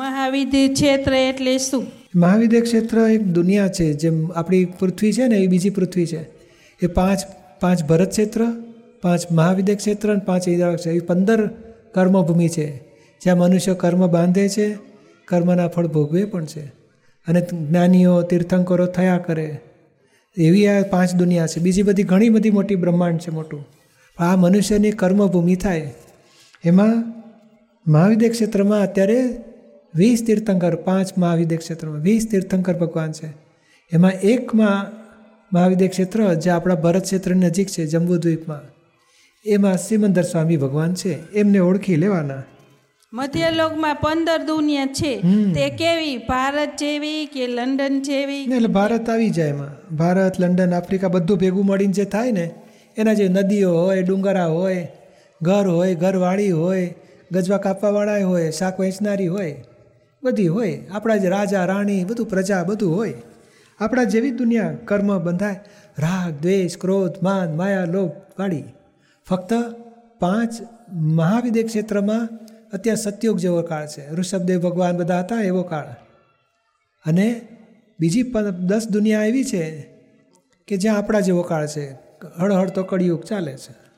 મહાવિદ્ય ક્ષેત્ર એટલે શું? મહાવિદ્ય ક્ષેત્ર એક દુનિયા છે, જેમ આપણી પૃથ્વી છે ને, એ બીજી પૃથ્વી છે. એ પાંચ પાંચ ભરત ક્ષેત્ર, પાંચ મહાવિદ્ય ક્ષેત્ર અને પાંચ ઈદા ક્ષેત્ર. એ પંદર કર્મભૂમિ છે. જ્યાં મનુષ્ય કર્મ બાંધે છે, કર્મના ફળ ભોગવે પણ છે. અને જ્ઞાનીઓ, તીર્થંકરો થયા કરે. એવી આ પાંચ દુનિયા છે. બીજી બધી ઘણી બધી મોટી બ્રહ્માંડ છે મોટું. આ મનુષ્યની કર્મભૂમિ થાય. એમાં મહાવિદ્ય ક્ષેત્રમાં અત્યારે વીસ તીર્થંકર પાંચ મહાવિદ્ય ક્ષેત્રમાં વીસ તીર્થંકર ભગવાન છે. એમાં એકમાં મહાવિદ્ય ક્ષેત્ર જે આપણા ભરત ક્ષેત્રની નજીક છે જંબુદ્વીપમાં. એમાં સિમંદર સ્વામી ભગવાન છે. એમને ઓળખી લેવાના. મધ્યલોકમાં પંદર દુનિયા છે. તે કેવી? ભારત જેવી કે લંડન જેવી? એટલે ભારત આવી જાય એમાં. ભારત લંડન આફ્રિકા બધું ભેગું મળીને જે થાય ને એના જે નદીઓ હોય ડુંગરા હોય ઘર હોય ઘરવાળી હોય ગજવા કાપવાવાળા હોય શાક વેચનારી હોય બધી હોય. આપણા જે રાજા, રાણી, બધું પ્રજા, બધું હોય. આપણા જેવી દુનિયા કર્મ બંધાય. રાગ, દ્વેષ, ક્રોધ, માન, માયા, લોભ વાળી ફક્ત પાંચ મહાવિદ્ય ક્ષેત્રમાં અત્યારે સતયુગ જેવો કાળ છે. ઋષભદેવ ભગવાન બધા હતા એવો કાળ. અને બીજી દસ દુનિયા એવી છે કે જ્યાં આપણા જેવો કાળ છે. હળહળ તો કળિયુગ ચાલે છે.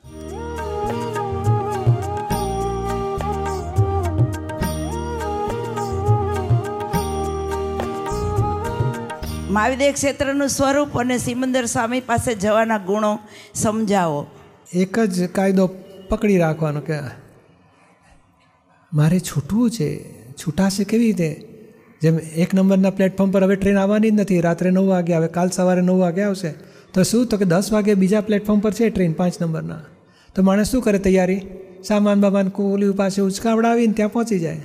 મહાવિદ્ય ક્ષેત્રનું સ્વરૂપ અને સિમંદર સ્વામી પાસે જવાના ગુણો સમજાવો. એક જ કાયદો પકડી રાખવાનો કે મારે છૂટવું છે, છૂટાશે કેવી રીતે? જેમ એક નંબરના પ્લેટફોર્મ પર હવે ટ્રેન આવવાની જ નથી, રાત્રે નવ વાગે આવે, કાલ સવારે નવ વાગે આવશે. તો શું? તો કે દસ વાગે બીજા પ્લેટફોર્મ પર છે ટ્રેન પાંચ નંબરના. તો માણસ શું કરે તૈયારી? સામાન બામાન કોલી પાસે ઉચકાવડાવીને ત્યાં પહોંચી જાય.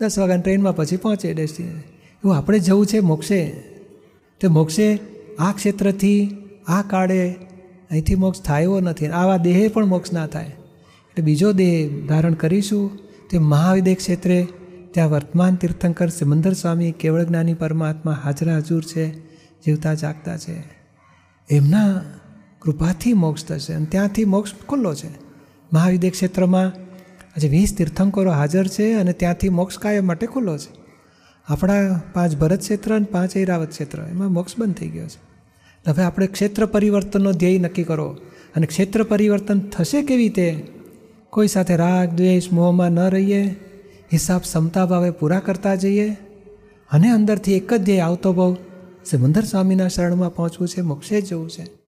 દસ વાગ્યાની ટ્રેનમાં પછી પહોંચે ડેસ્ટિનેશન એવું આપણે જવું છે, મોક્ષે? તે મોક્ષે આ ક્ષેત્રથી આ કાળે અહીંથી મોક્ષ થાયો નથી. આવા દેહે પણ મોક્ષ ના થાય. એટલે બીજો દેહ ધારણ કરીશું તે મહાવિદેહ ક્ષેત્રે ત્યાં વર્તમાન તીર્થંકર સિમંદર સ્વામી કેવળ જ્ઞાની પરમાત્મા હાજરા હજુર છે, જીવતા જાગતા છે. એમના કૃપાથી મોક્ષ થશે અને ત્યાંથી મોક્ષ ખુલ્લો છે. મહાવિદ્ય ક્ષેત્રમાં આજે વીસ તીર્થંકરો હાજર છે અને ત્યાંથી મોક્ષ કાયમ માટે ખુલ્લો છે. આપણા પાંચ ભરત ક્ષેત્ર અને પાંચ ઐરાવત ક્ષેત્ર, એમાં મોક્ષ બંધ થઈ ગયો છે. હવે આપણે ક્ષેત્ર પરિવર્તનનો ધ્યેય નક્કી કરો. અને ક્ષેત્ર પરિવર્તન થશે કેવી રીતે? કોઈ સાથે રાગ, દ્વેષ, મોહમાં ન રહીએ. હિસાબ ક્ષમતા ભાવે પૂરા કરતા જઈએ. અને અંદરથી એક જ ધ્યેય આવતો ભાવ સિમંદર સ્વામીના શરણમાં પહોંચવું છે, મોક્ષે જવું છે.